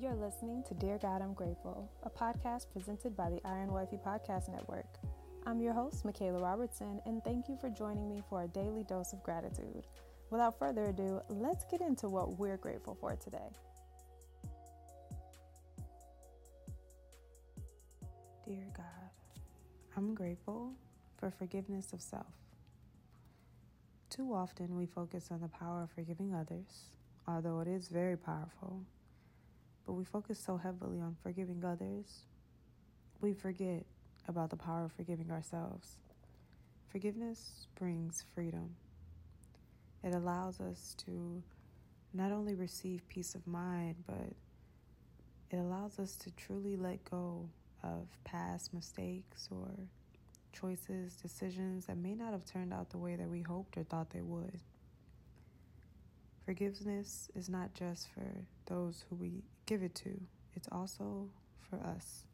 You're listening to Dear God, I'm Grateful, a podcast presented by the Iron Wifey Podcast Network. I'm your host, Michaela Robertson, and thank you for joining me for a daily dose of gratitude. Without further ado, let's get into what we're grateful for today. Dear God, I'm grateful for forgiveness of self. Too often we focus on the power of forgiving others, although it is very powerful, but we focus so heavily on forgiving others, we forget about the power of forgiving ourselves. Forgiveness brings freedom. It allows us to not only receive peace of mind, but it allows us to truly let go of past mistakes or choices, decisions that may not have turned out the way that we hoped or thought they would. Forgiveness is not just for those who we give it to, it's also for us.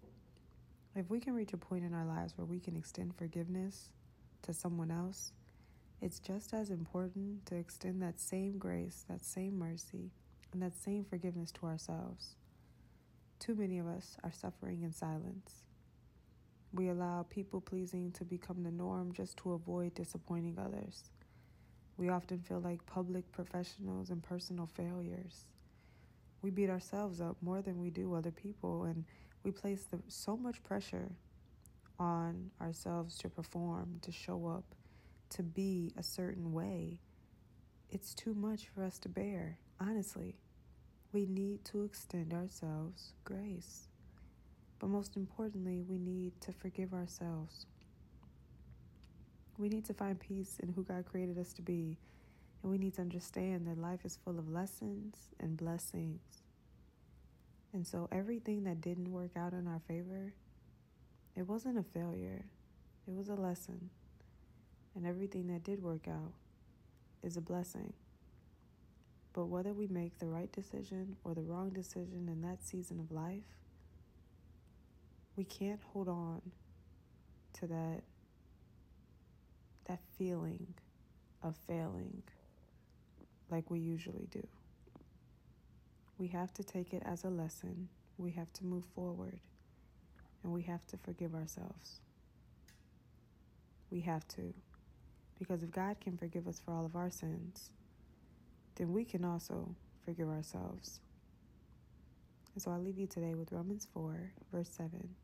If we can reach a point in our lives where we can extend forgiveness to someone else, it's just as important to extend that same grace, that same mercy, and that same forgiveness to ourselves. Too many of us are suffering in silence. We allow people pleasing to become the norm just to avoid disappointing others. We often feel like public professionals and personal failures. We beat ourselves up more than we do other people, and we place the, so much pressure on ourselves to perform, to show up, to be a certain way. It's too much for us to bear, honestly. We need to extend ourselves grace. But most importantly, we need to forgive ourselves. We need to find peace in who God created us to be. And we need to understand that life is full of lessons and blessings. And so everything that didn't work out in our favor, it wasn't a failure, it was a lesson. And everything that did work out is a blessing. But whether we make the right decision or the wrong decision in that season of life, we can't hold on to that that feeling of failing like we usually do. We have to take it as a lesson. We have to move forward. And we have to forgive ourselves. We have to. Because if God can forgive us for all of our sins, then we can also forgive ourselves. And so I leave you today with Romans 4, verse 7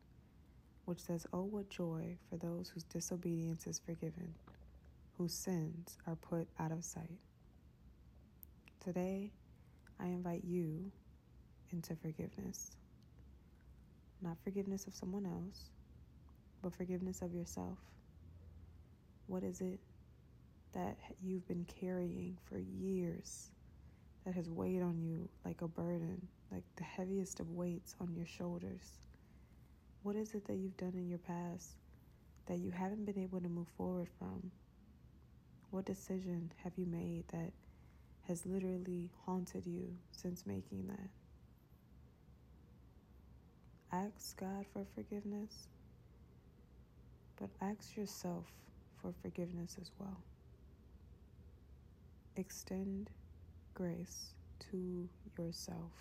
which says, Oh, what joy for those whose disobedience is forgiven, whose sins are put out of sight. Today, I invite you into forgiveness. Not forgiveness of someone else, but forgiveness of yourself. What is it that you've been carrying for years that has weighed on you like a burden, like the heaviest of weights on your shoulders? What is it that you've done in your past that you haven't been able to move forward from? What decision have you made that has literally haunted you since making that? Ask God for forgiveness, but ask yourself for forgiveness as well. Extend grace to yourself.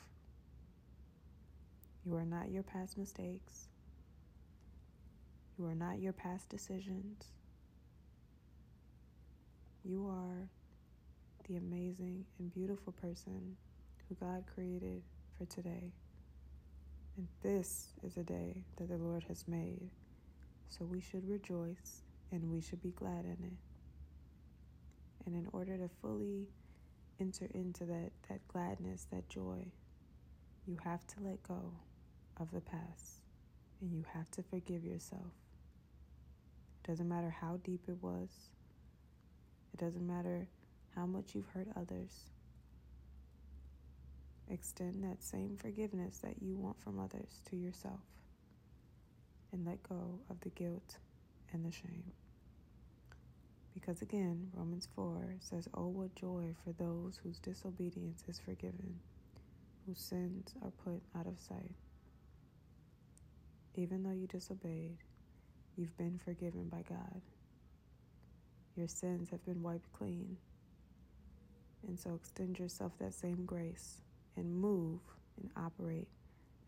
You are not your past mistakes. You are not your past decisions. You are the amazing and beautiful person who God created for today. And this is a day that the Lord has made. So we should rejoice and we should be glad in it. And in order to fully enter into that, that gladness, that joy, you have to let go of the past and you have to forgive yourself. It doesn't matter how deep it was. It doesn't matter how much you've hurt others. Extend that same forgiveness that you want from others to yourself and let go of the guilt and the shame. Because again, Romans 4 says, Oh, what joy for those whose disobedience is forgiven, whose sins are put out of sight. Even though you disobeyed, You've been forgiven by God. Your sins have been wiped clean. And so extend yourself that same grace and move and operate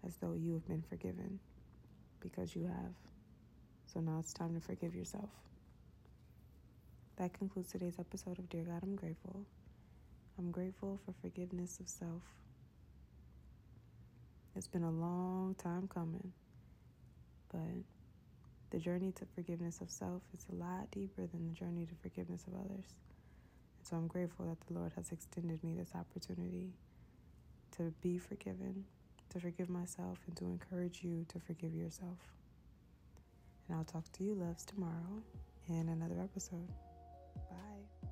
as though you have been forgiven because you have. So now it's time to forgive yourself. That concludes today's episode of Dear God, I'm Grateful. I'm grateful for forgiveness of self. It's been a long time coming, but the journey to forgiveness of self is a lot deeper than the journey to forgiveness of others. And so I'm grateful that the Lord has extended me this opportunity to be forgiven, to forgive myself, and to encourage you to forgive yourself. And I'll talk to you, loves, tomorrow in another episode. Bye.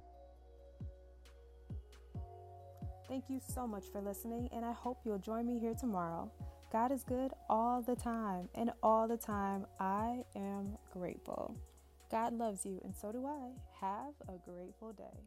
Thank you so much for listening, and I hope you'll join me here tomorrow. God is good all the time, and all the time I am grateful. God loves you, and so do I. Have a grateful day.